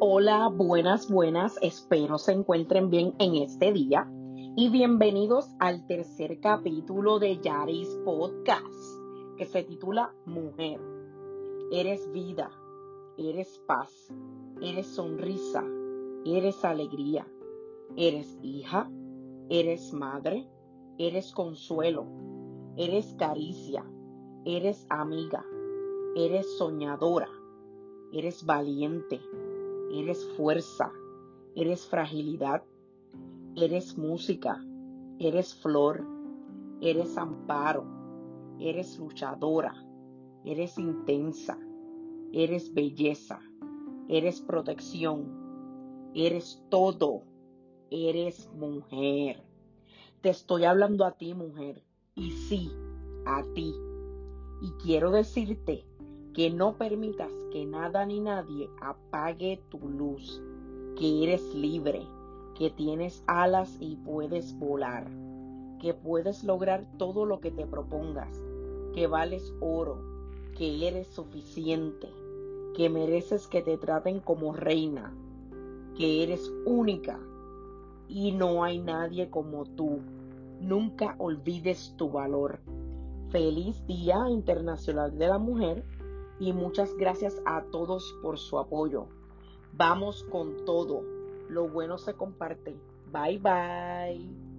Hola, buenas, buenas. Espero se encuentren bien en este día. Y bienvenidos al tercer capítulo de Yaris Podcast, que se titula Mujer. Eres vida, eres paz, eres sonrisa, eres alegría, eres hija, eres madre, eres consuelo, eres caricia, eres amiga, eres soñadora, eres valiente eres fuerza, eres fragilidad, eres música, eres flor, eres amparo, eres luchadora, eres intensa, eres belleza, eres protección, eres todo, eres mujer. Te estoy hablando a ti, mujer, y sí, a ti. Y quiero decirte que no permitas que nada ni nadie apague tu luz, que eres libre, que tienes alas y puedes volar, que puedes lograr todo lo que te propongas, que vales oro, que eres suficiente, que mereces que te traten como reina, que eres única y no hay nadie como tú. Nunca olvides tu valor. Feliz Día Internacional de la Mujer y muchas gracias a todos por su apoyo. Vamos con todo. Lo bueno se comparte. Bye bye.